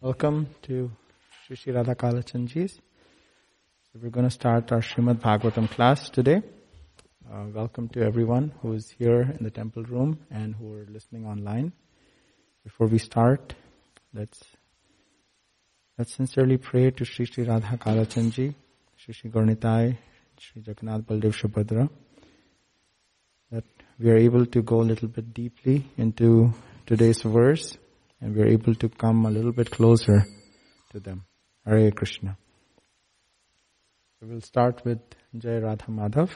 Welcome to Sri Radha Kalachandji's. So we're going to start our Srimad Bhagavatam class today. Uh, welcome to everyone who is here in the temple room and who are listening online. Before we start, let's let's sincerely pray to Sri Sri Radha Kalachandji, Sri Sri Gaurnitai, Sri Jagannath Baldev Subhadra, that we are able to go a little bit deeply into today's verse and we are able to come a little bit closer to them. Hare Krishna. We'll start with Jai Radha Madhav.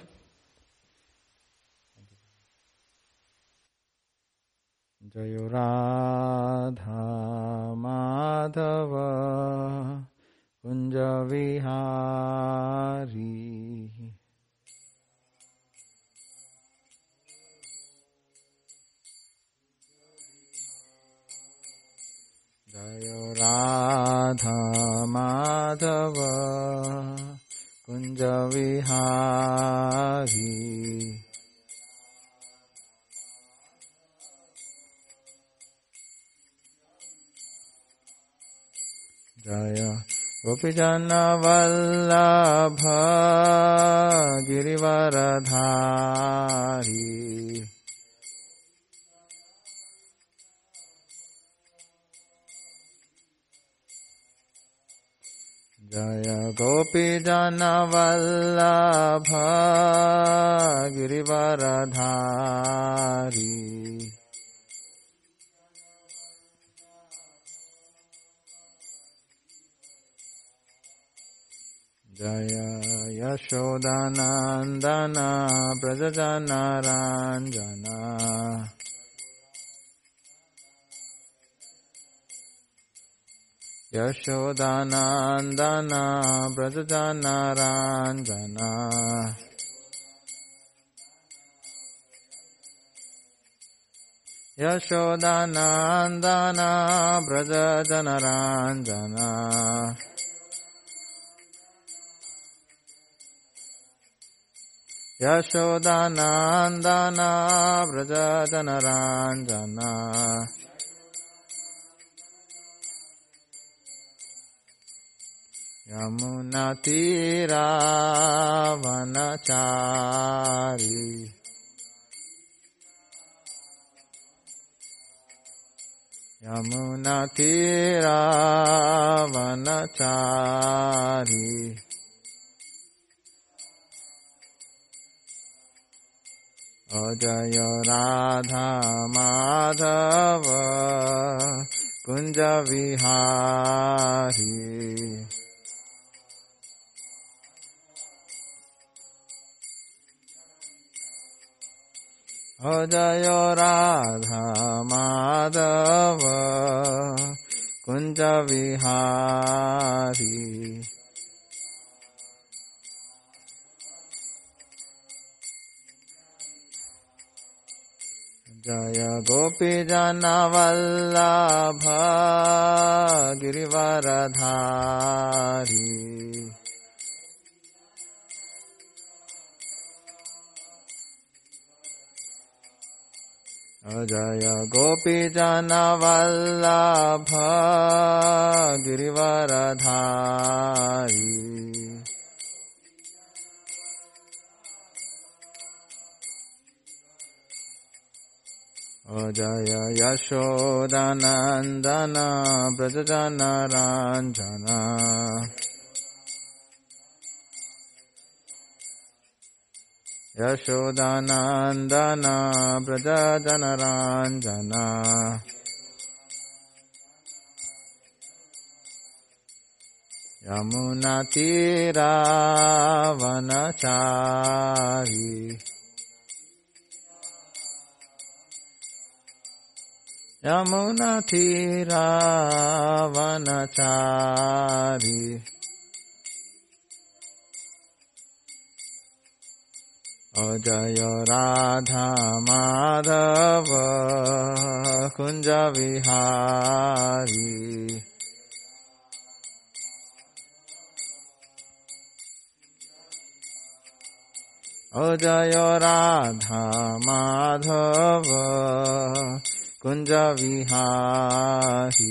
Jayo Radha Madhava Kunja जयो राधा माधव कुञ्जविहारी। जय गोपीजनवल्लभ गिरिवरधारी। जय गोपी गोपीजनवल्लभ गिरिवरधारी। जय Yashodanandan व्रजनराञ्जना Girivaradhari Jaya Yashodanandana Vrajajanaranjana Yashodanandana Vrajajanaranjana Yashodanandana Prajajanaranjana Yashodanandana Vrajadanaranjana Yamunatira Vanachari Yamunatira Vanachari Ajay Radha Madhav Kunj Vihari Ajay Radha Madhav Kunj Vihari. जय गोपीजनवल्लभ गिरिवरधारी। जय गोपीजनवल्लभ गिरिवरधारी। जय यशोदनन्दन व्रजजनराञ्जन यशोदानन्दन व्रजजनराञ्जन यमुनतीरावनचारी यमुनतीरावनचारी अजय राधा माधव कुञ्ज विहारी अजय राधा माधव कुञ्ज विहारी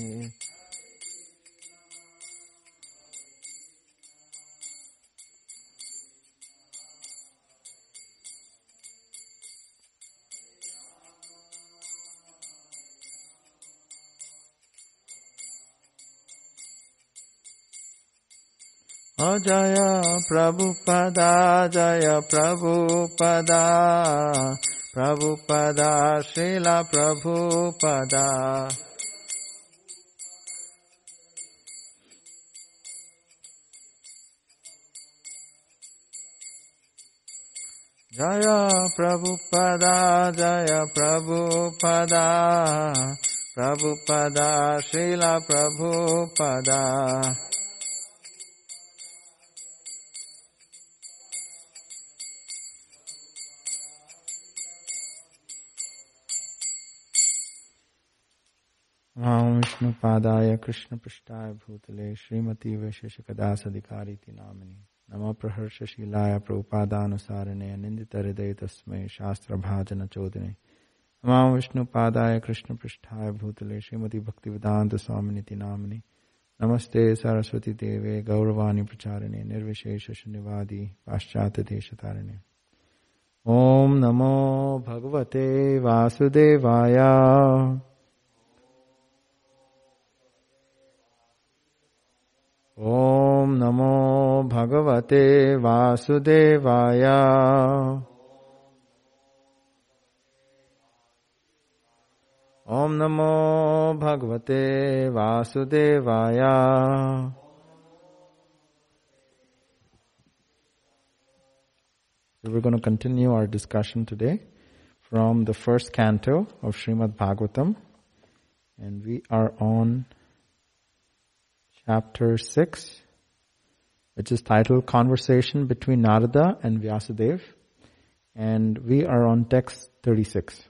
অজয় প্রভুপদা জয় প্রভুপদা প্রভুপদা শিলা প্রভুপদা জয় প্রভুপদা জয় প্রভুপদা প্রভুপদা শিলা প্রভুপদা ॐ विष्णुपादाय कृष्णपृष्ठाय भूतले श्रीमती वैशेषिकदासधिकारीति नामिनि। नमः प्रहर्षशीलाय प्रौपादानुसारिणे निन्दितहृदये तस्मै शास्त्रभाजनचोदिने नमः विष्णुपादाय कृष्णपृष्ठाय भूतले श्रीमती भक्तिवेदान्तस्वामिनिति नामिनि। नमस्ते सरस्वती देवे, गौरवाणी प्रचारिणे निर्विशेषशून्यवादी पाश्चात्यदेशतारिणे ॐ नमो भगवते वासुदेवाया। ॐ नमो भगवते वासुदेवाय ॐ नमो भगवते वासुदेवाय So we're going to continue our discussion today from the first canto of Srimad Bhagavatam and we are on chapter 6, which is titled Conversation Between Narada and Vyasadeva. And we are on text 36.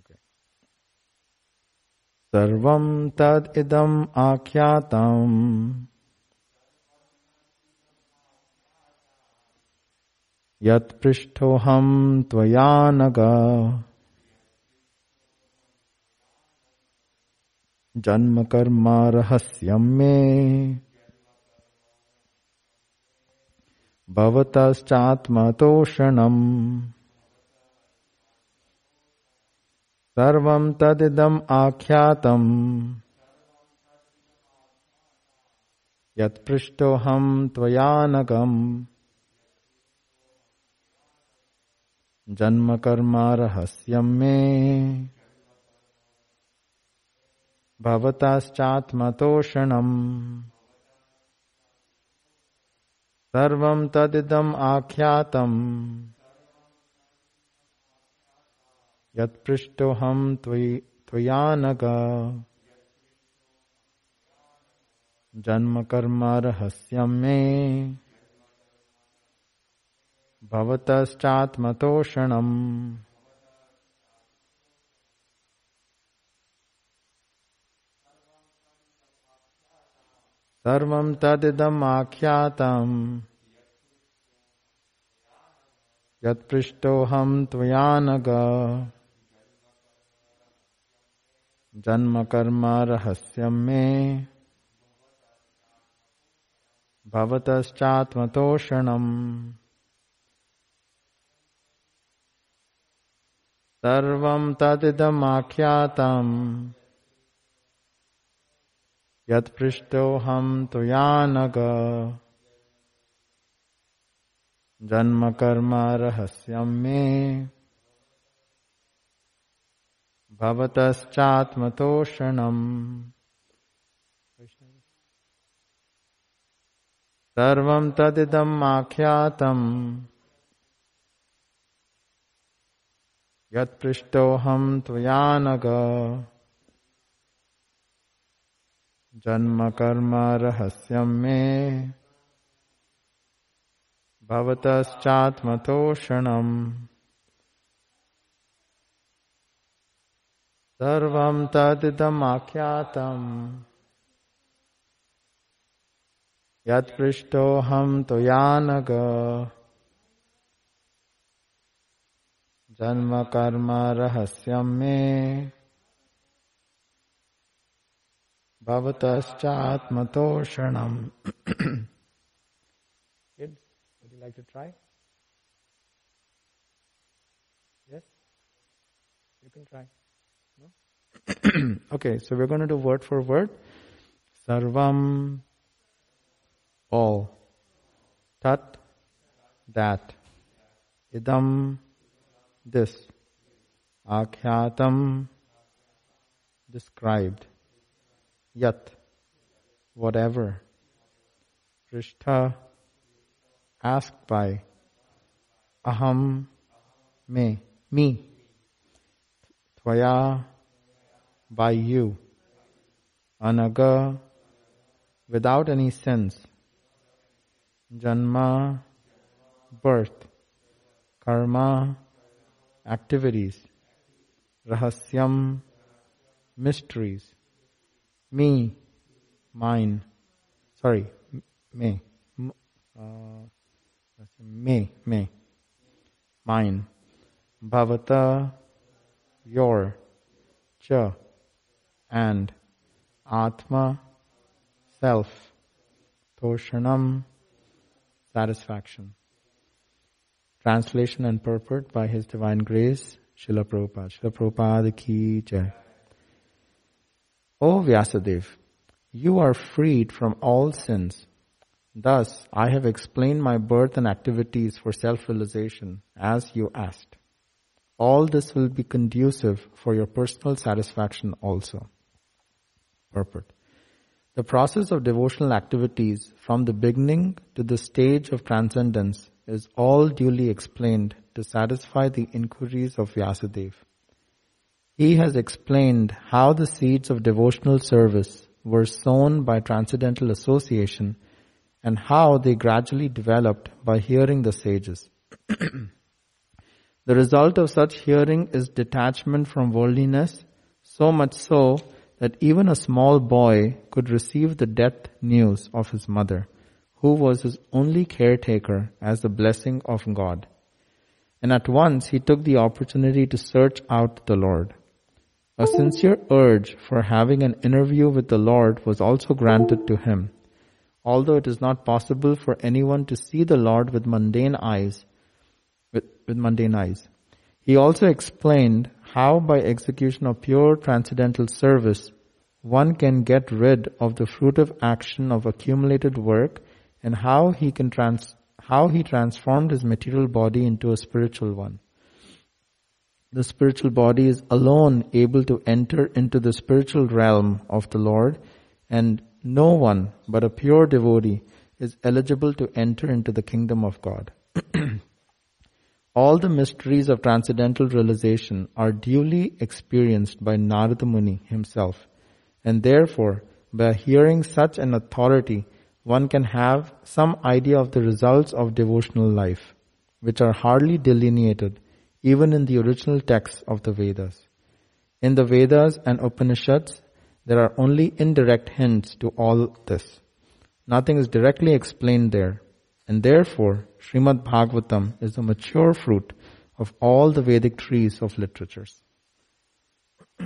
Okay. Sarvam tad idam akhyatam yat भवतश्चात्मतोषणम्। सर्वं तदिदम् आख्यातम्। यत्पृष्टोऽहं त्वयानकम्। जन्मकर्मा रहस्यं मे। भवतश्चात्मतोषणम्। सर्वं तदिदम् आख्यातम्। यत्पृष्टोऽहं त्वयानग। जन्म मे। भवतश्चात्मतोषणम्। सर्वं तदिदमाख्यातम् यत्पृष्टोऽहं त्वया नग जन्मकर्म रहस्यं मे। भवतश्चात्मतोषणम्। सर्वं तदिदमाख्यातम् यत्पृष्टो हम तो यानग। जन्म कर्म रहस्यम में। भवतश्चात्मतोषणम। सर्व तदिदम आख्यातम। जन्म कर्म रहस्यम में। भवतश्चात्मतोषणम। सर्वं तदिदमाख्यातम्। यत्पृष्टोऽहं तु यानग। जन्मकर्म रहस्यं मे। Bhavatashchatmatoshanam. Kids, would you like to try? Yes? You can try. No? okay, so we're going to do word for word. Sarvam, all. Tat, that. Idam, this. Akhyatam, described. Yat, whatever. Prishtha, asked by. Aham, me, me. Tvaya, by you. Anaga, without any sense. Janma, birth. Karma, activities. Rahasyam, mysteries. Me, mine. Sorry, me. Uh, me, me. Mine. Bhavata, your. Cha, and. Atma, self. Toshanam, satisfaction. Translation and purport by His Divine Grace, Srila Prabhupada. Srila Prabhupada ki jai. O Vyasadev, you are freed from all sins. Thus, I have explained my birth and activities for self-realization as you asked. All this will be conducive for your personal satisfaction also. Purport. The process of devotional activities from the beginning to the stage of transcendence is all duly explained to satisfy the inquiries of Vyasadeva. He has explained how the seeds of devotional service were sown by transcendental association and how they gradually developed by hearing the sages. the result of such hearing is detachment from worldliness, so much so that even a small boy could receive the death news of his mother who was his only caretaker as the blessing of God. And at once he took the opportunity to search out the Lord. A sincere urge for having an interview with the Lord was also granted to him. Although it is not possible for anyone to see the Lord with mundane eyes, with, with mundane eyes. He also explained how by execution of pure transcendental service, one can get rid of the fruitive action of accumulated work and how he can trans, how he transformed his material body into a spiritual one. The spiritual body is alone able to enter into the spiritual realm of the Lord and no one but a pure devotee is eligible to enter into the kingdom of God. All the mysteries of transcendental realization are duly experienced by Narada Muni himself, and therefore, by hearing such an authority, one can have some idea of the results of devotional life, which are hardly delineated even in the original texts of the Vedas. In the Vedas and Upanishads, there are only indirect hints to all this. Nothing is directly explained there, and therefore Srimad Bhagavatam is the mature fruit of all the Vedic trees of literatures.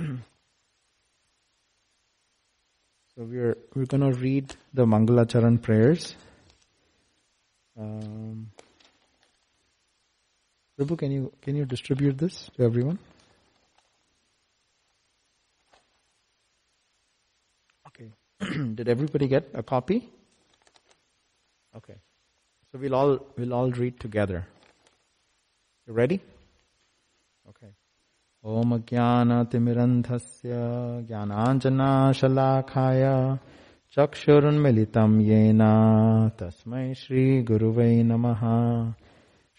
So we're we're gonna read the Mangalacharan prayers. Um, Prabhu, can you can you distribute this to everyone? Okay. Did everybody get a copy? Okay. So we'll all we'll all read together. You ready? Okay. Om Jnana Timiranthasya Jnananjana Shalakaya Chakshurun Melitam Yena Tasmai Shri Guruve Namaha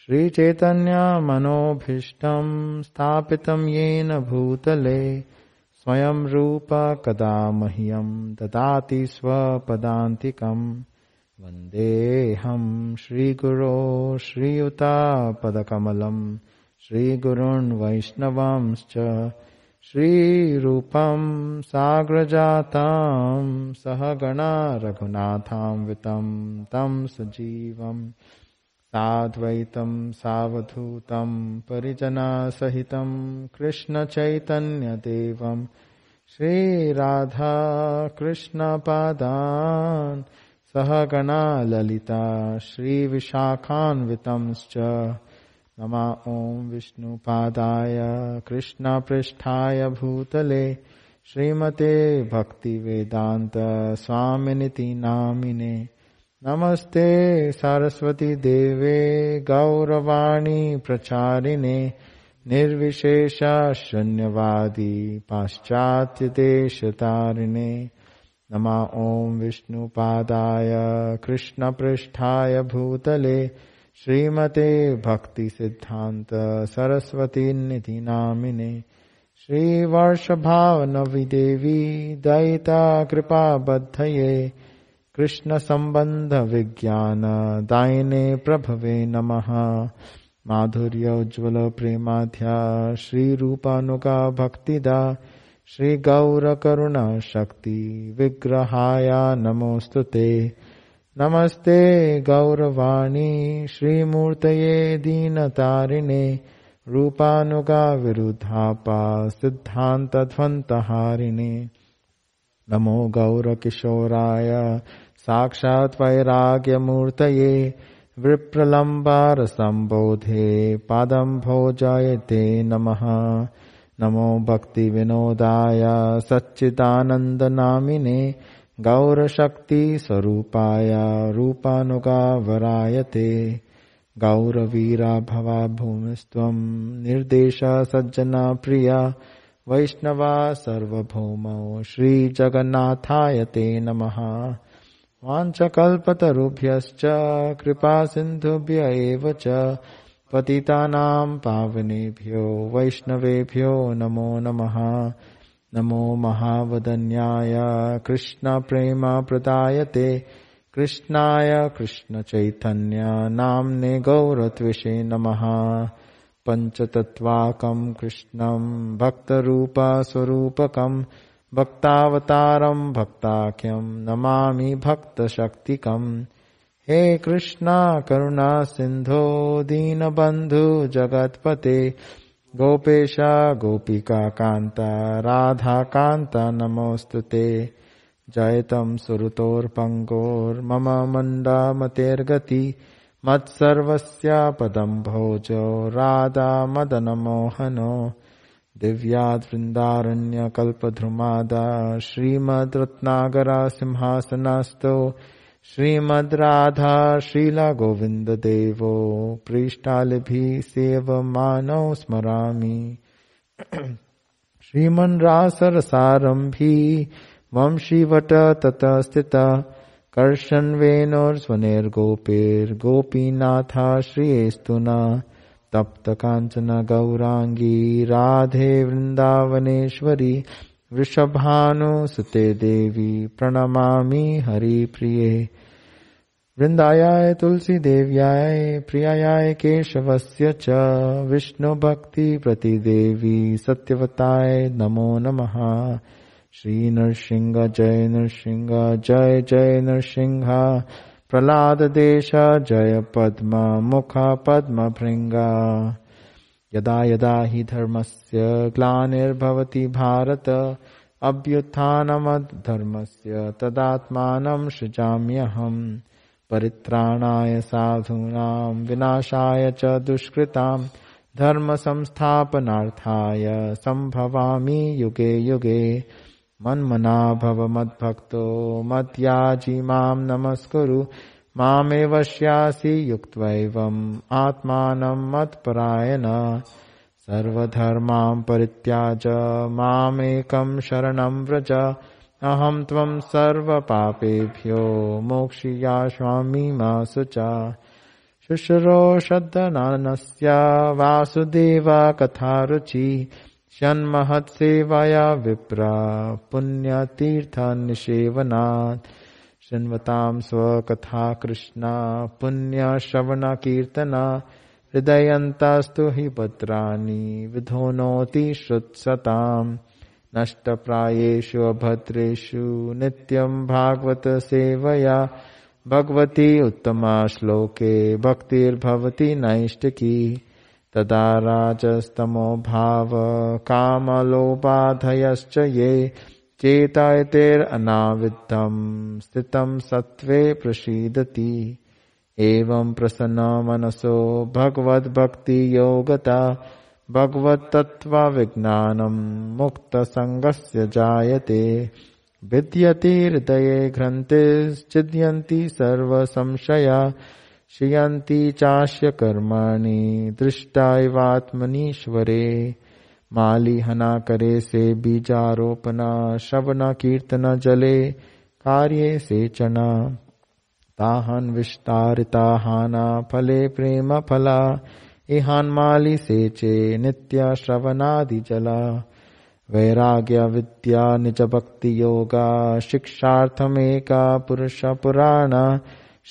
श्रीचैतन्यमनोभीष्टं स्थापितं येन भूतले, स्वयं रूप कदा मह्यं ददाति स्वपदान्तिकम्। वन्देऽहं श्रीगुरो श्रीयुतापदकमलम् श्रीगुरुन् वैष्णवांश्च, श्रीरूपं साग्रजातां सहगणा रघुनाथान्वितं तं सजीवम्। साद्वैतं सावधूतं परिजनासहितं कृष्णचैतन्यदेवं श्रीराधा कृष्णपादान् सहगणा ललिता श्रीविशाखान्वितंश्च। नमा ॐ विष्णुपादाय, कृष्णपृष्ठाय भूतले। श्रीमते भक्तिवेदान्त स्वामिनिति नामिने। नमस्ते सरस्वती देवे गौरवाणी प्रचारिणे निर्विशेष शून्यवादी पाश्चात्यदेशतारिणे। नमा ॐ विष्णुपादाय कृष्णपृष्ठाय भूतले श्रीमते भक्ति सिद्धांत सरस्वती निधि नामिने श्रीवर्षभावनविदेवी दयिता कृपाबद्धये कृष्णसम्बन्धविज्ञान दायिने प्रभवे नमः। माधुर्योज्ज्वल प्रेमाध्या श्रीरूपानुगा भक्तिदा श्रीगौरकरुणा शक्ति विग्रहाय नमोऽस्तु ते। नमस्ते गौरवाणी, श्रीमूर्तये दीनतारिणे, रूपानुगा विरुद्धापा सिद्धान्तध्वन्तहारिणे। नमो गौरकिशोराय साक्षात् वैराग्यमूर्तये विप्रलम्बारसम्बोधे पादं भोजायते नमः। नमो भक्तिविनोदाय सच्चिदानन्दनामिने गौरशक्तिस्वरूपाय रूपानुगावरायते। गौरवीरा भवा भूमिस्त्वं निर्देश सज्जना प्रिया वैष्णवा सर्वभौमौ श्रीजगन्नाथाय ते नमः। वाञ्छकल्पतरुभ्यश्च कृपासिन्धुभ्य एव च। पतितानां पावनेभ्यो, वैष्णवेभ्यो नमो नमः। नमो महावदन्याय कृष्णप्रेमप्रदायते कृष्णाय कृष्णचैतन्य नाम्ने गौरत्विषे नमः। पञ्चतत्त्वाकं कृष्णं भक्तरूपस्वरूपकं भक्तावतारम भक्ताख्यम नमामि भक्त शक्तिकम हे कृष्णा, करुणा सिंधो दीन बंधु जगतपते। गोपेशा, गोपिका कांता राधा कांता नमोस्तुते जयतम सुरतोर्पङ्गोर्, मम मण्डामतेर्गति। मत्सर्वस्यापदं भोजो, राधा, मदनमोहनो। दिव्याद्वृन्दारण्यकल्पध्रुमादा श्रीमद्रत्नागरा सिंहासनास्तो श्रीमद् राधा श्रीलागोविन्ददेवो पृष्ठालिभिः सेवमानौ स्मरामि। श्रीमन्रासरसारम्भी वंशीवट ततः स्थित कर्षन्वेनोर्स्वनिर्गोपैर्गोपीनाथा श्रियेस्तु न तप्तकाञ्चन गौराङ्गी राधे वृन्दावनेश्वरी वृषभानुसुते देवी प्रणमामि हरिप्रिये। वृन्दायाय तुलसीदेव्याय प्रियायाय केशवस्य च विष्णुभक्तिप्रतिदेवी सत्यवताय नमो नमः। श्रीनृसिंह जय नृसिंह जय जय नृसिंह प्रह्लाददेश जय पद्म मुख पद्मभृङ्ग। यदा यदा हि धर्मस्य ग्लानिर्भवति भारत अभ्युत्थानमधर्मस्य तदात्मानं सृजाम्यहम् परित्राणाय साधूनां विनाशाय च दुष्कृतां धर्मसंस्थापनार्थाय सम्भवामि युगे युगे। मन्मना भव मत भक्तो मत याची माम नमस्कुरु, मामेव श्यासि आत्मान मत मत्परायण। सर्वधर्मां परित्याज, मामेकं शरणम व्रज, अहं त्वं सर्वपापेभ्यो स्वामी मा शुच शुश्रोषदनस्य वासुदेवा कथारुचिः षण्महत्सेवया विप्र पुण्यतीर्थनिषेवनात् शृण्वताम् स्वकथा कृष्णा पुण्यश्रवणकीर्तना। हृदयन्तस्तु हि भद्राणि विधोनोति श्रुत्सताम्। नष्टप्रायेषु अभद्रेषु नित्यम् भागवत सेवया भगवती उत्तमा श्लोके, भक्तिर्भवति नैष्टिकी तदा राजस्तमो भाव कामलोपाधयश्च ये चेतयतेरनाविद्धम् स्थितम् सत्त्वे प्रसीदति। एवम् प्रसन्न मनसो भगवद्भक्तियोगता भगवत्तत्त्वविज्ञानम् मुक्तसङ्गस्य जायते। विद्यते हृदये घ्रन्थिश्चिद्यन्ति सर्वसंशया श्रियन्ति चास्य कर्माणि, दृष्टायवात्मनीश्वरे। मालिहना करे से बीजारोपण श्रवण कीर्तन जले, कार्ये सेचन ताहन विस्तारिताहाना फले प्रेम फला। इहान्मालि सेचे नित्य श्रवणादि जला। वैराग्य विद्या निज भक्ति योगा, शिक्षार्थमेका पुरुष पुराण।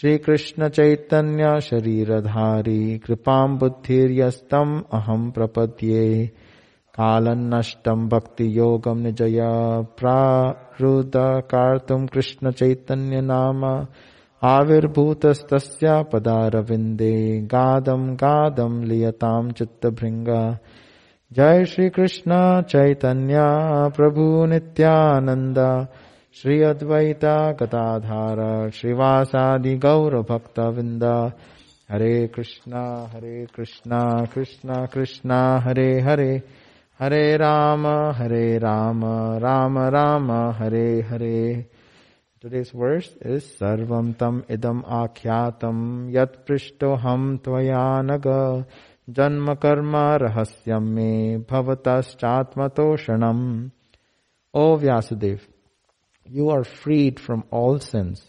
श्री कृष्ण चैतन्य शरीरधारी, कृपां बुद्धिर्यस्तम् अहम् प्रपद्ये। कालन्नष्टम् भक्ति योगम् निजय, प्रारुद कार्तुम् कृष्ण चैतन्य नाम आविर्भूतस्तस्य पदारविन्दे गादम् गादम् लियताम् चित्तभृङ्ग। जय श्री कृष्ण चैतन्य प्रभु नित्यानन्द। श्री अद्वैता कथाधार श्रीवासादि गौर भक्तविंद हरे कृष्णा हरे कृष्णा कृष्णा कृष्णा, हरे हरे। हरे राम हरे राम राम राम, हरे हरे। टुडेज वर्ष इज़ सर्व तम इदम आख्यात यम त्वया नग जन्म कर्म रहस्यम मे भवतश्चात्मतोषणम ओ व्यासुदेव you are freed from all sins.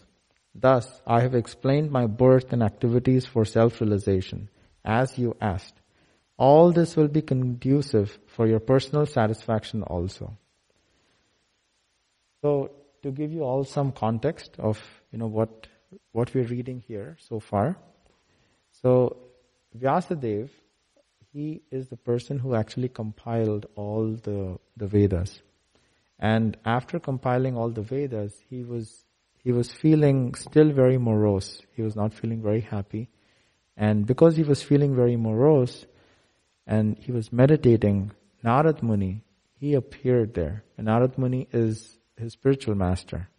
Thus, I have explained my birth and activities for self-realization, as you asked. All this will be conducive for your personal satisfaction also. So, to give you all some context of you know what what we're reading here so far. So Vyasadev, he is the person who actually compiled all the the Vedas, and after compiling all the Vedas, he was he was feeling still very morose. He was not feeling very happy, and because he was feeling very morose, and he was meditating, Narad Muni he appeared there, and Narad Muni is his spiritual master.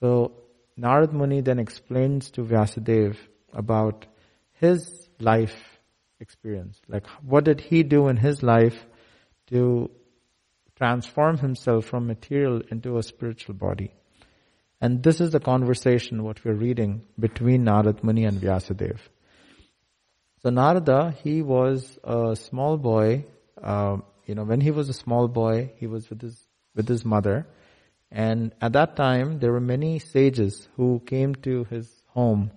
So Narad Muni then explains to Vyasadeva about his life experience. Like what did he do in his life to transform himself from material into a spiritual body? And this is the conversation what we're reading between Narad Muni and Vyasadeva. So Narada, he was a small boy. Uh, you know, when he was a small boy, he was with his with his mother, and at that time, there were many sages who came to his home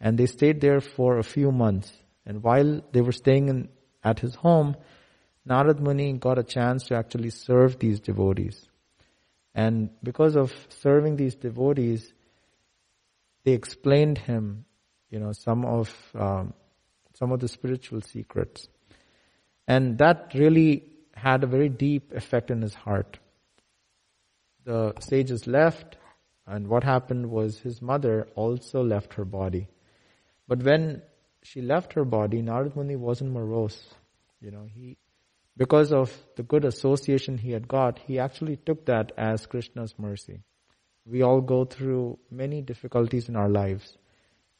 and they stayed there for a few months. And while they were staying in, at his home, Narad Muni got a chance to actually serve these devotees. And because of serving these devotees, they explained him, you know, some of um, some of the spiritual secrets, and that really had a very deep effect in his heart the sages left, and what happened was his mother also left her body. But when she left her body, Narad Muni wasn't morose. You know, he, because of the good association he had got, he actually took that as Krishna's mercy. We all go through many difficulties in our lives.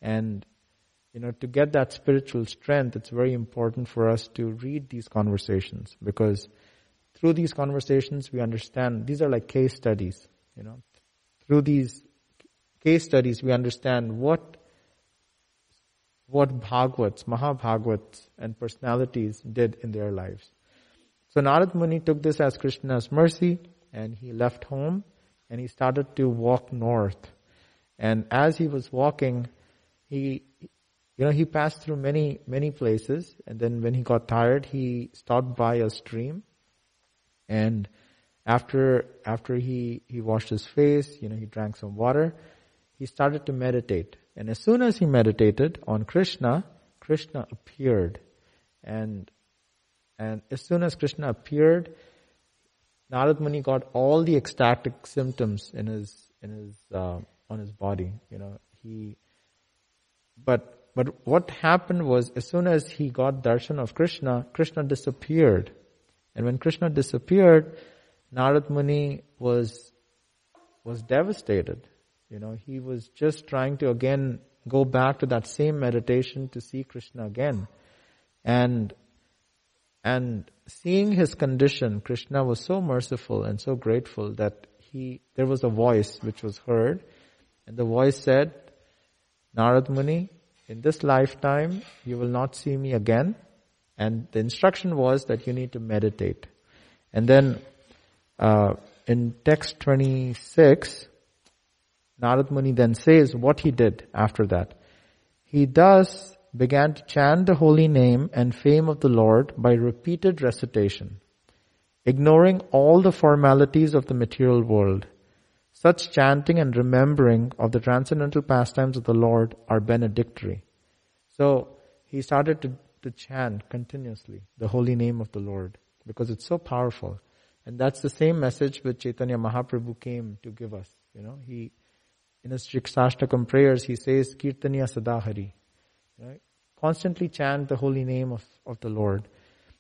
And, you know, to get that spiritual strength, it's very important for us to read these conversations because through these conversations, we understand these are like case studies. You know, through these case studies, we understand what what Bhagavats, Mahabhagavats, and personalities did in their lives. So Narad Muni took this as Krishna's mercy, and he left home, and he started to walk north. And as he was walking, he, you know, he passed through many, many places, and then when he got tired, he stopped by a stream, and after, after he, he washed his face, you know, he drank some water, he started to meditate. And as soon as he meditated on Krishna, Krishna appeared. And, and as soon as Krishna appeared, Narad Muni got all the ecstatic symptoms in his, in his, uh, on his body. You know, he, but, but what happened was as soon as he got darshan of Krishna, Krishna disappeared. And when Krishna disappeared, Narad Muni was, was devastated. You know, he was just trying to again go back to that same meditation to see Krishna again. And, and seeing his condition, Krishna was so merciful and so grateful that he, there was a voice which was heard and the voice said, Narad Muni, in this lifetime, you will not see me again. And the instruction was that you need to meditate. And then, uh, in text 26, Narad Muni then says what he did after that. He thus began to chant the holy name and fame of the Lord by repeated recitation, ignoring all the formalities of the material world. Such chanting and remembering of the transcendental pastimes of the Lord are benedictory. So he started to, to chant continuously the holy name of the Lord because it's so powerful. And that's the same message which Chaitanya Mahaprabhu came to give us. You know, he in his Shikshashtakam prayers, he says, Kirtaniya Sadahari. Right? Constantly chant the holy name of, of the Lord.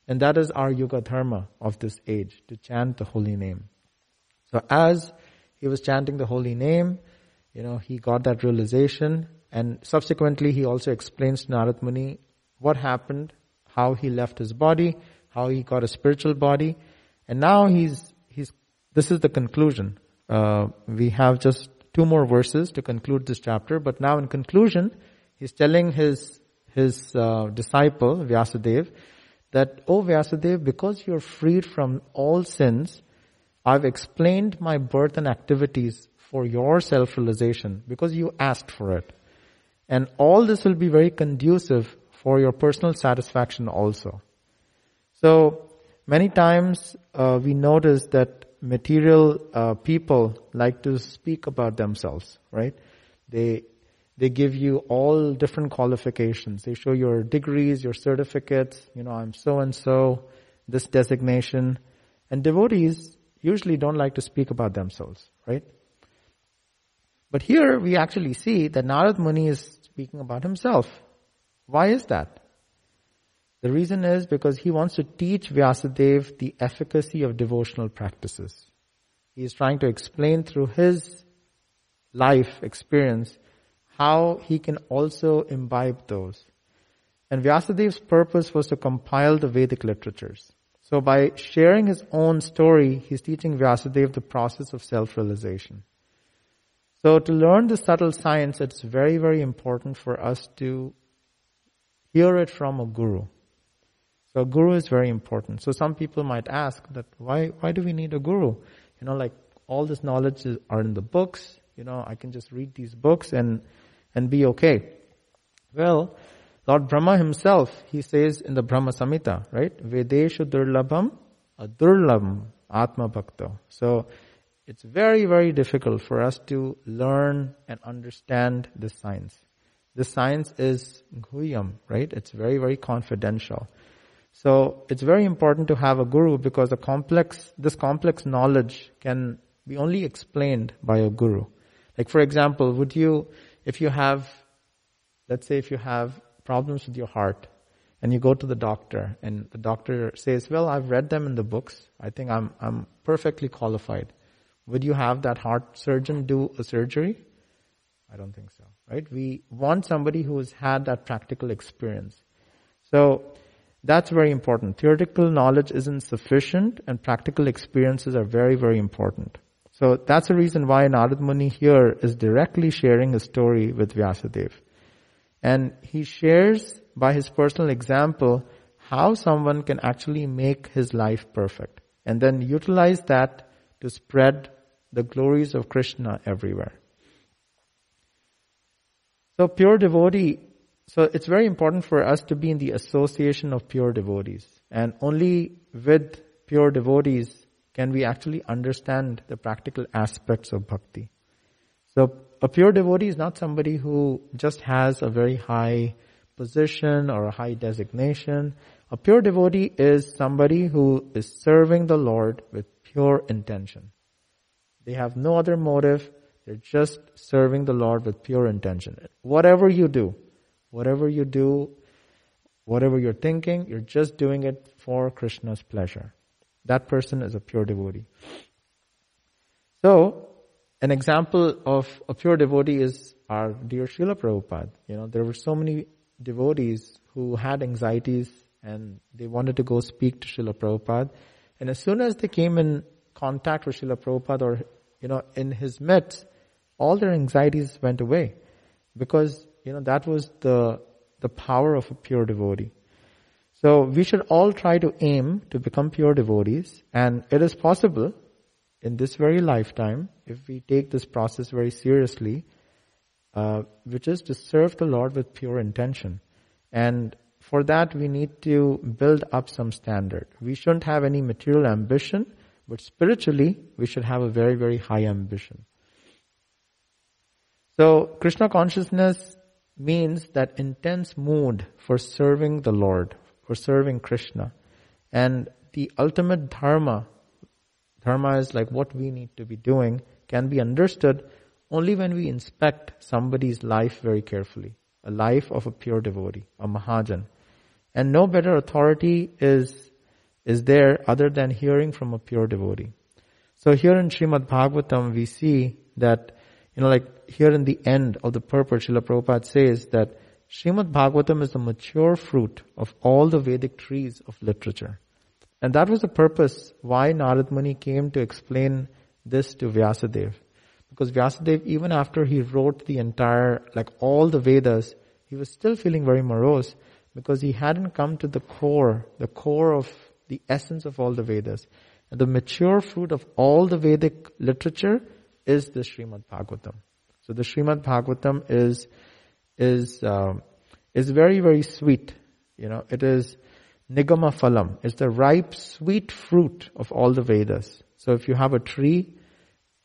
And that is our yuga Dharma of this age, to chant the holy name. So as he was chanting the holy name, you know, he got that realization and subsequently he also explains to Narad Muni what happened, how he left his body, how he got a spiritual body, and now he's, he's, this is the conclusion. Uh, we have just two more verses to conclude this chapter, but now in conclusion, he's telling his, his uh, disciple, Vyasadeva, that, oh Vyasadeva, because you're freed from all sins, I've explained my birth and activities for your self-realization because you asked for it. And all this will be very conducive for your personal satisfaction also. So, many times uh, we notice that material uh, people like to speak about themselves, right? They they give you all different qualifications. They show your degrees, your certificates. You know, I'm so and so, this designation, and devotees usually don't like to speak about themselves, right? But here we actually see that Narad Muni is speaking about himself. Why is that? The reason is because he wants to teach Vyasadeva the efficacy of devotional practices. He is trying to explain through his life experience how he can also imbibe those. And Vyasadeva's purpose was to compile the Vedic literatures. So by sharing his own story, he's teaching Vyasadeva the process of self-realization. So to learn the subtle science, it's very, very important for us to hear it from a guru. So a guru is very important. So some people might ask that why why do we need a guru? You know, like all this knowledge is, are in the books. You know, I can just read these books and and be okay. Well, Lord Brahma himself, he says in the Brahma Samhita, right? Vedeshu durlabham adurlabham atma bhakta. So it's very, very difficult for us to learn and understand this science. This science is guhyam, right? It's very, very confidential. So it's very important to have a guru because the complex, this complex knowledge can be only explained by a guru. Like for example, would you, if you have, let's say if you have problems with your heart and you go to the doctor and the doctor says, well, I've read them in the books. I think I'm, I'm perfectly qualified. Would you have that heart surgeon do a surgery? I don't think so, right? We want somebody who has had that practical experience. So, That's very important. Theoretical knowledge isn't sufficient and practical experiences are very, very important. So that's the reason why Narad Muni here is directly sharing his story with Vyasadeva. And he shares by his personal example how someone can actually make his life perfect and then utilize that to spread the glories of Krishna everywhere. So pure devotee, so it's very important for us to be in the association of pure devotees. And only with pure devotees can we actually understand the practical aspects of bhakti. So a pure devotee is not somebody who just has a very high position or a high designation. A pure devotee is somebody who is serving the Lord with pure intention. They have no other motive. They're just serving the Lord with pure intention. Whatever you do, whatever you do, whatever you're thinking, you're just doing it for Krishna's pleasure. That person is a pure devotee. So, an example of a pure devotee is our dear Srila Prabhupada. You know, there were so many devotees who had anxieties and they wanted to go speak to Srila Prabhupada. And as soon as they came in contact with Srila Prabhupada or, you know, in his midst, all their anxieties went away. Because, you know, that was the, the power of a pure devotee. So we should all try to aim to become pure devotees and it is possible in this very lifetime if we take this process very seriously, uh, which is to serve the Lord with pure intention. And for that we need to build up some standard. We shouldn't have any material ambition, but spiritually we should have a very, very high ambition. So Krishna consciousness means that intense mood for serving the Lord, for serving Krishna. And the ultimate dharma, dharma is like what we need to be doing, can be understood only when we inspect somebody's life very carefully. A life of a pure devotee, a Mahajan. And no better authority is, is there other than hearing from a pure devotee. So here in Srimad Bhagavatam we see that, you know, like here in the end of the purport, Srila Prabhupada says that Srimad Bhagavatam is the mature fruit of all the Vedic trees of literature. And that was the purpose why Narad Muni came to explain this to Vyasadeva. Because Vyasadeva, even after he wrote the entire, like all the Vedas, he was still feeling very morose because he hadn't come to the core, the core of the essence of all the Vedas. And the mature fruit of all the Vedic literature is the Srimad Bhagavatam. So the Srimad Bhagavatam is is um, is very very sweet. You know, it is nigama phalam. It's the ripe sweet fruit of all the Vedas. So if you have a tree,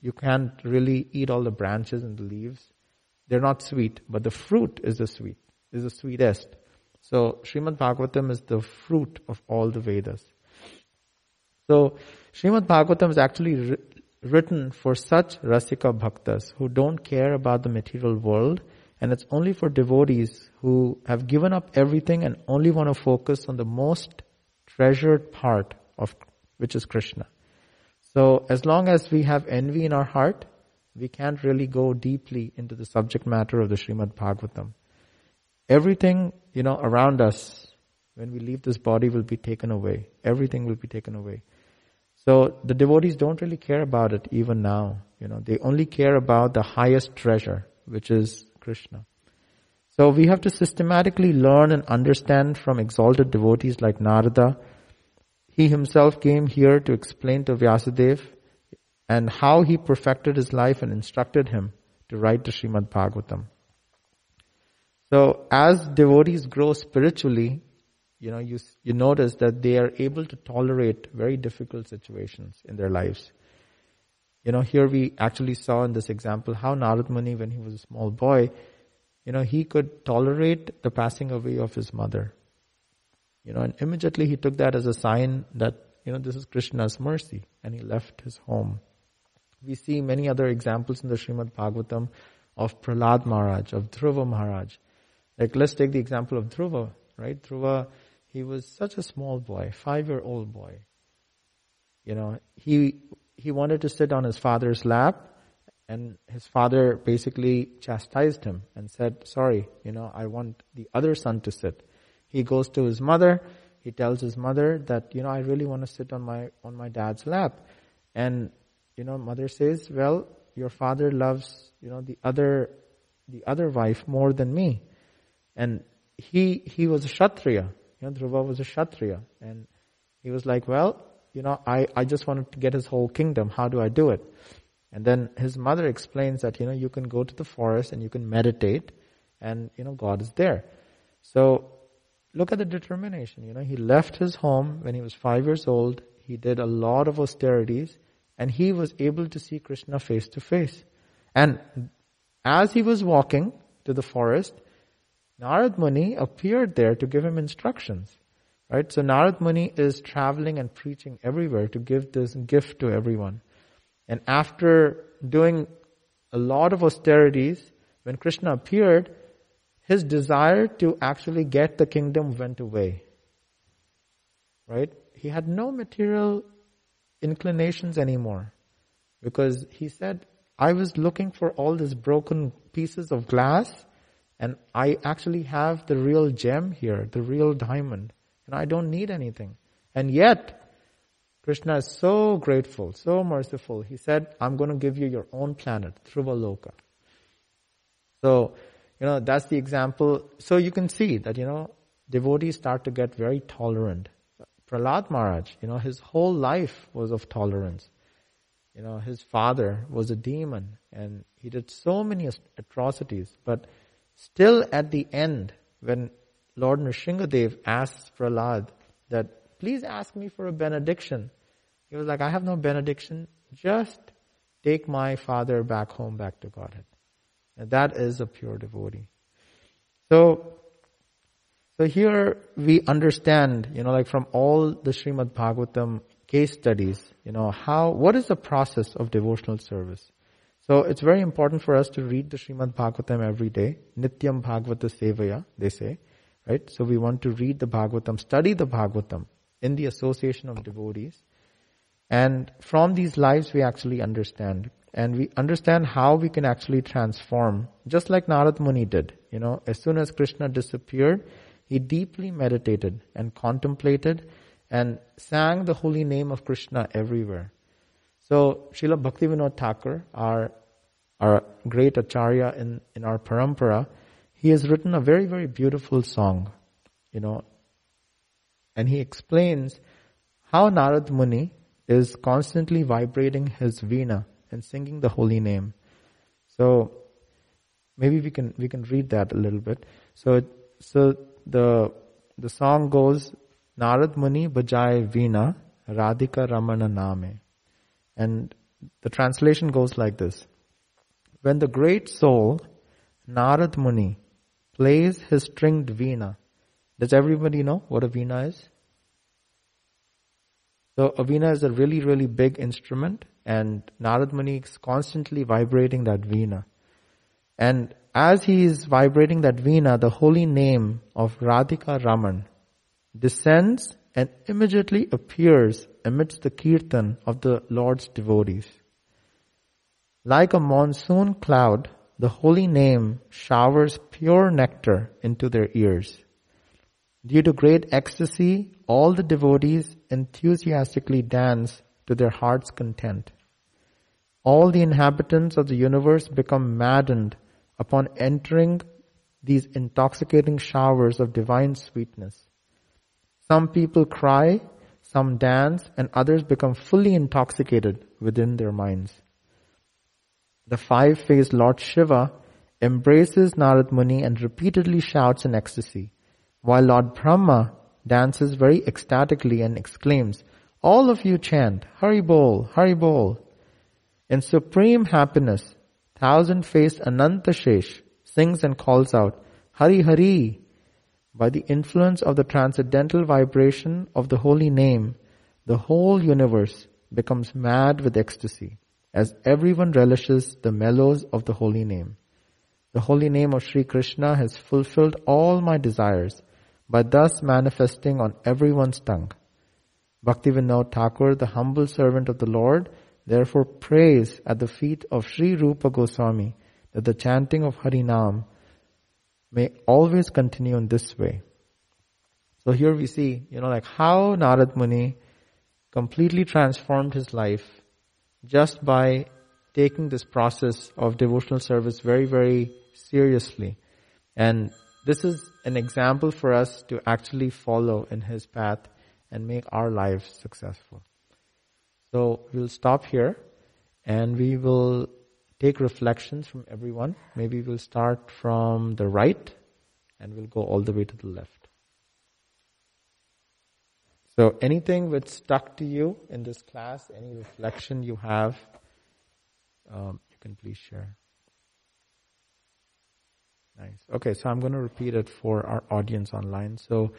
you can't really eat all the branches and the leaves. They're not sweet, but the fruit is the sweet, is the sweetest. So Srimad Bhagavatam is the fruit of all the Vedas. So Srimad Bhagavatam is actually written for such rasika bhaktas who don't care about the material world and it's only for devotees who have given up everything and only want to focus on the most treasured part of which is Krishna. So as long as we have envy in our heart, we can't really go deeply into the subject matter of the Srimad Bhagavatam. Everything, you know, around us, when we leave this body will be taken away. Everything will be taken away. So the devotees don't really care about it even now. You know, they only care about the highest treasure, which is Krishna. So we have to systematically learn and understand from exalted devotees like Narada. He himself came here to explain to Vyasadeva and how he perfected his life and instructed him to write the Srimad Bhagavatam. So as devotees grow spiritually, you know, you, you notice that they are able to tolerate very difficult situations in their lives. You know, here we actually saw in this example how Narad Muni, when he was a small boy, you know, he could tolerate the passing away of his mother. You know, and immediately he took that as a sign that, you know, this is Krishna's mercy, and he left his home. We see many other examples in the Srimad Bhagavatam of Prahlad Maharaj, of Dhruva Maharaj. Like, let's take the example of Dhruva, right? Dhruva, he was such a small boy, five-year-old boy. You know, he, he wanted to sit on his father's lap and his father basically chastised him and said, sorry, you know, I want the other son to sit. He goes to his mother, he tells his mother that, you know, I really want to sit on my, on my dad's lap. And, you know, mother says, well, your father loves, you know, the other, the other wife more than me. And he, he was a Kshatriya. You know, Dhruva was a Kshatriya. And he was like, well, you know, I, I just wanted to get his whole kingdom. How do I do it? And then his mother explains that, you know, you can go to the forest and you can meditate and, you know, God is there. So look at the determination. You know, he left his home when he was five years old. He did a lot of austerities and he was able to see Krishna face to face. And as he was walking to the forest, Narad Muni appeared there to give him instructions. Right? So Narad Muni is traveling and preaching everywhere to give this gift to everyone. And after doing a lot of austerities, when Krishna appeared, his desire to actually get the kingdom went away. Right? He had no material inclinations anymore. Because he said, I was looking for all these broken pieces of glass and I actually have the real gem here, the real diamond, and I don't need anything. And yet, Krishna is so grateful, so merciful. He said, I'm going to give you your own planet, Loka." So, you know, that's the example. So you can see that, you know, devotees start to get very tolerant. Prahlad Maharaj, you know, his whole life was of tolerance. You know, his father was a demon and he did so many atrocities, but Still at the end, when Lord Nrsingadev asks Prahlad that, please ask me for a benediction. He was like, I have no benediction. Just take my father back home, back to Godhead. And that is a pure devotee. So, so here we understand, you know, like from all the Srimad Bhagavatam case studies, you know, how, what is the process of devotional service? So it's very important for us to read the Srimad Bhagavatam every day. Nityam Bhagavata Sevaya, they say. Right? So we want to read the Bhagavatam, study the Bhagavatam in the association of devotees. And from these lives we actually understand. And we understand how we can actually transform, just like Narad Muni did. You know, as soon as Krishna disappeared, he deeply meditated and contemplated and sang the holy name of Krishna everywhere. So Srila Bhaktivinoda Thakur, our, our great acharya in, in our parampara, he has written a very, very beautiful song, you know, and he explains how Narad Muni is constantly vibrating his veena and singing the holy name. So maybe we can we can read that a little bit. So so the the song goes Narad Muni bajai veena Radhika Ramana Name. And the translation goes like this. When the great soul, Narad Muni, plays his stringed veena, does everybody know what a veena is? So a veena is a really, really big instrument and Narad Muni is constantly vibrating that veena. And as he is vibrating that veena, the holy name of Radhika Raman descends and immediately appears amidst the kirtan of the Lord's devotees. Like a monsoon cloud, the holy name showers pure nectar into their ears. Due to great ecstasy, all the devotees enthusiastically dance to their heart's content. All the inhabitants of the universe become maddened upon entering these intoxicating showers of divine sweetness. Some people cry, some dance, and others become fully intoxicated within their minds. The five-faced Lord Shiva embraces Narad Muni and repeatedly shouts in ecstasy, while Lord Brahma dances very ecstatically and exclaims, all of you chant, Hari Bol, Hari Bol. In supreme happiness, thousand-faced Anantashesh sings and calls out, Hari Hari, by the influence of the transcendental vibration of the holy name, the whole universe becomes mad with ecstasy as everyone relishes the mellows of the holy name. The holy name of Sri Krishna has fulfilled all my desires by thus manifesting on everyone's tongue. Bhaktivinoda Thakur, the humble servant of the Lord, therefore prays at the feet of Sri Rupa Goswami that the chanting of Harinam may always continue in this way. So here we see, you know, like how Narad Muni completely transformed his life just by taking this process of devotional service very, very seriously. And this is an example for us to actually follow in his path and make our lives successful. So we'll stop here and we will take reflections from everyone. Maybe we'll start from the right and we'll go all the way to the left. So anything which stuck to you in this class, any reflection you have, um, you can please share. Nice. Okay, so I'm going to repeat it for our audience online. So,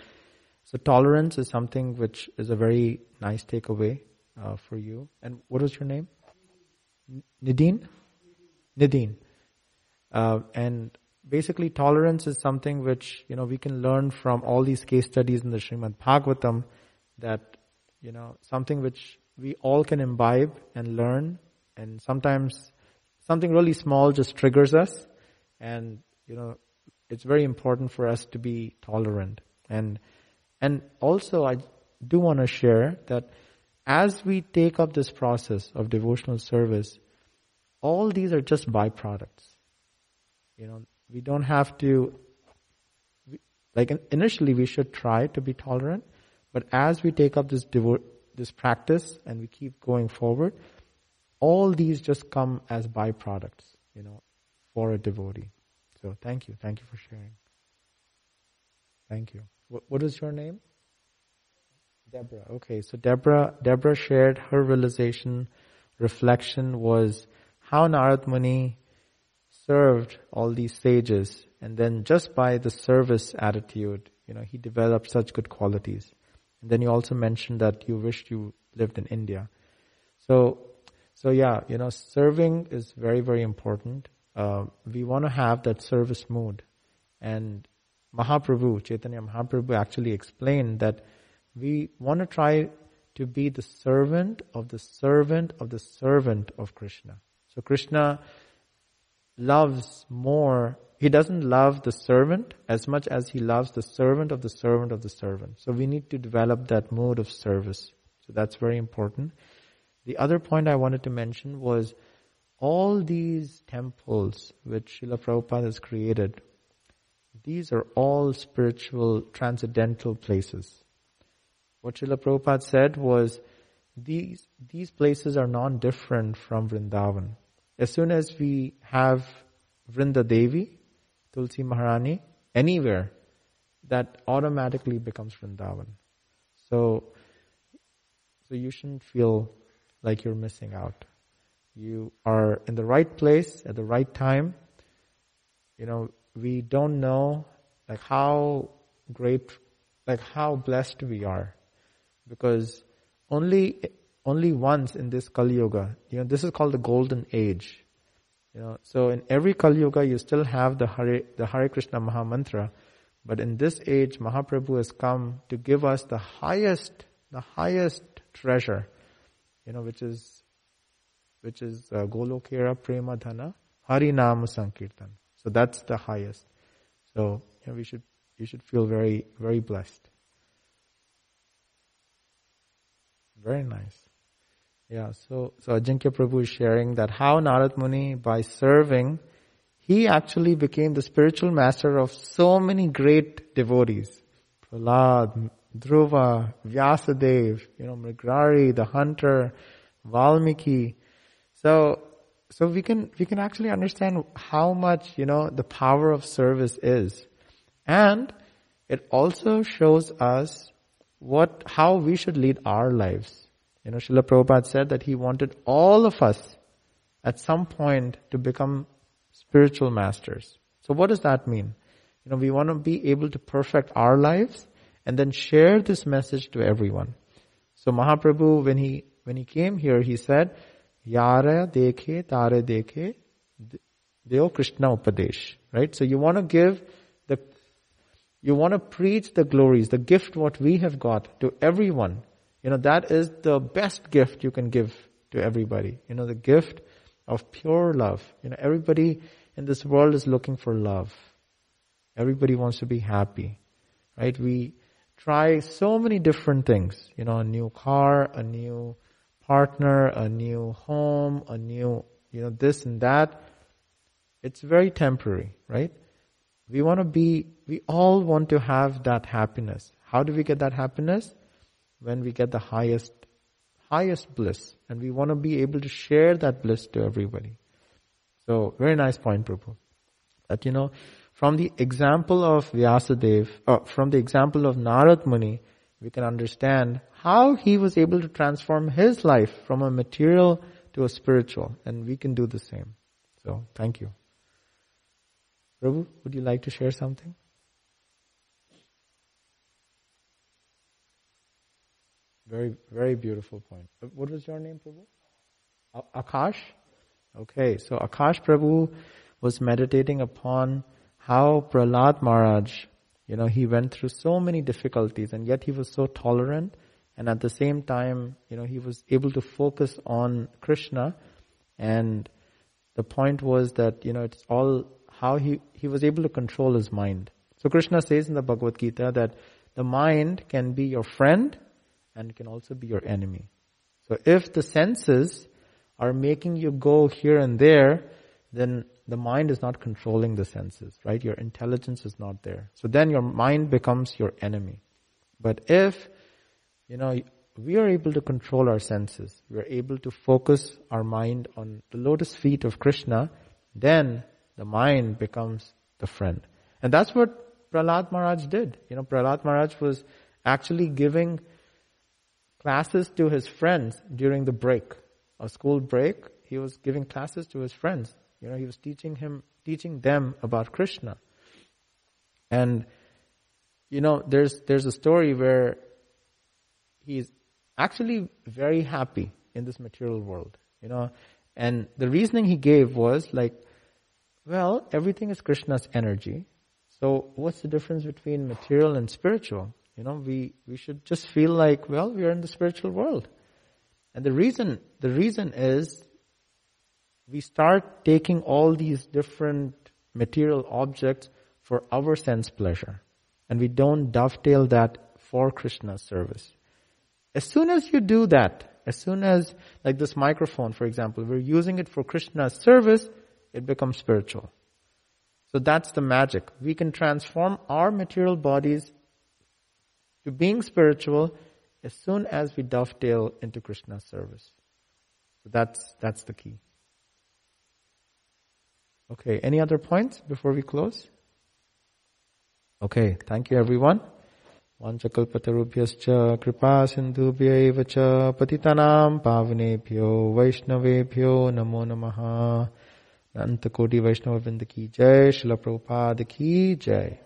so tolerance is something which is a very nice takeaway uh, for you. And what was your name? Nadine? Nadine. Uh, and basically tolerance is something which, you know, we can learn from all these case studies in the Srimad Bhagavatam that, you know, something which we all can imbibe and learn and sometimes something really small just triggers us and, you know, it's very important for us to be tolerant and, and also I do want to share that as we take up this process of devotional service, all these are just byproducts. You know, we don't have to, like initially we should try to be tolerant, but as we take up this devo- this practice and we keep going forward, all these just come as byproducts, you know, for a devotee. So thank you. Thank you for sharing. Thank you. What, what is your name? Deborah. Okay, so Deborah, Deborah shared her realization, reflection was how Narad Muni served all these sages and then just by the service attitude, you know, he developed such good qualities. And then you also mentioned that you wished you lived in India. So, so yeah, you know, serving is very, very important. Uh, we want to have that service mood. And Mahaprabhu, Chaitanya Mahaprabhu actually explained that we want to try to be the servant of the servant of the servant of Krishna. So Krishna loves more he doesn't love the servant as much as he loves the servant of the servant of the servant. So we need to develop that mode of service. So that's very important. The other point I wanted to mention was all these temples which Srila Prabhupada has created, these are all spiritual, transcendental places. What Srila Prabhupada said was, these, these places are non-different from Vrindavan. As soon as we have Vrinda Devi, Tulsi Maharani, anywhere, that automatically becomes Vrindavan. So, so you shouldn't feel like you're missing out. You are in the right place at the right time. You know, we don't know like how great, like how blessed we are because only, only once in this Kali Yuga, you know, this is called the golden age. You know, so in every Kali Yuga, you still have the Hare, the Hare Krishna Maha Mantra, but in this age, Mahaprabhu has come to give us the highest, the highest treasure, you know, which is, which is uh, Golokera Prema Dhana Hari Nam Sankirtan. So that's the highest. So you know, we should, you should feel very, very blessed. Very nice. Yeah, so, so Ajinkya Prabhu is sharing that how Narad Muni, by serving, he actually became the spiritual master of so many great devotees. Prahlad, Dhruva, Vyasadev, you know, Mrigari, the hunter, Valmiki. So, so we can, we can actually understand how much, you know, the power of service is. And it also shows us what, how we should lead our lives. You know, Srila Prabhupada said that he wanted all of us at some point to become spiritual masters. So what does that mean? You know, we want to be able to perfect our lives and then share this message to everyone. So Mahaprabhu, when he, when he came here, he said, Yara dekhe, tare dekhe, deo Krishna upadesh. Right? So you want to give the, you want to preach the glories, the gift what we have got to everyone. You know, that is the best gift you can give to everybody. You know, the gift of pure love. You know, everybody in this world is looking for love. Everybody wants to be happy. Right? We, try so many different things. You know, a new car, a new partner, a new home, a new, you know, this and that. It's very temporary, right? We want to be, we all want to have that happiness. How do we get that happiness? When we get the highest, highest bliss. And we want to be able to share that bliss to everybody. So, very nice point, Prabhu. That, you know, from the example of Vyasadeva, uh, from the example of Narad Muni, we can understand how he was able to transform his life from a material to a spiritual. And we can do the same. So, thank you. Prabhu, would you like to share something? Very, very beautiful point. Uh, what was your name, Prabhu? Akash? Okay, so Akash Prabhu was meditating upon how Prahlad Maharaj, you know, he went through so many difficulties and yet he was so tolerant and at the same time, you know, he was able to focus on Krishna and the point was that, you know, it's all how he, he was able to control his mind. So Krishna says in the Bhagavad Gita that the mind can be your friend and can also be your enemy. So if the senses are making you go here and there, then the mind is not controlling the senses, right? Your intelligence is not there. So then your mind becomes your enemy. But if, you know, we are able to control our senses, we are able to focus our mind on the lotus feet of Krishna, then the mind becomes the friend. And that's what Prahlad Maharaj did. You know, Prahlad Maharaj was actually giving classes to his friends during the break, a school break. He was giving classes to his friends. You know, he was teaching him, teaching them about Krishna. And, you know, there's, there's a story where he's actually very happy in this material world, you know, and the reasoning he gave was like, well, everything is Krishna's energy. So what's the difference between material and spiritual? You know, we, we should just feel like, well, we are in the spiritual world. And the reason, the reason is we start taking all these different material objects for our sense pleasure. And we don't dovetail that for Krishna's service. As soon as you do that, as soon as, like this microphone, for example, we're using it for Krishna's service, it becomes spiritual. So that's the magic. We can transform our material bodies to being spiritual as soon as we dovetail into Krishna's service. So that's, that's the key. Okay, any other points before we close? Okay, thank you everyone. वाञ्चकल्पतरुभ्यश्च कृपा सिन्धुभ्यैव च पतितानां पावनेभ्यो वैष्णवेभ्यो नमो नमः अनंत कोटि वैष्णव बिंद की जय शिल प्रभुपाद की जय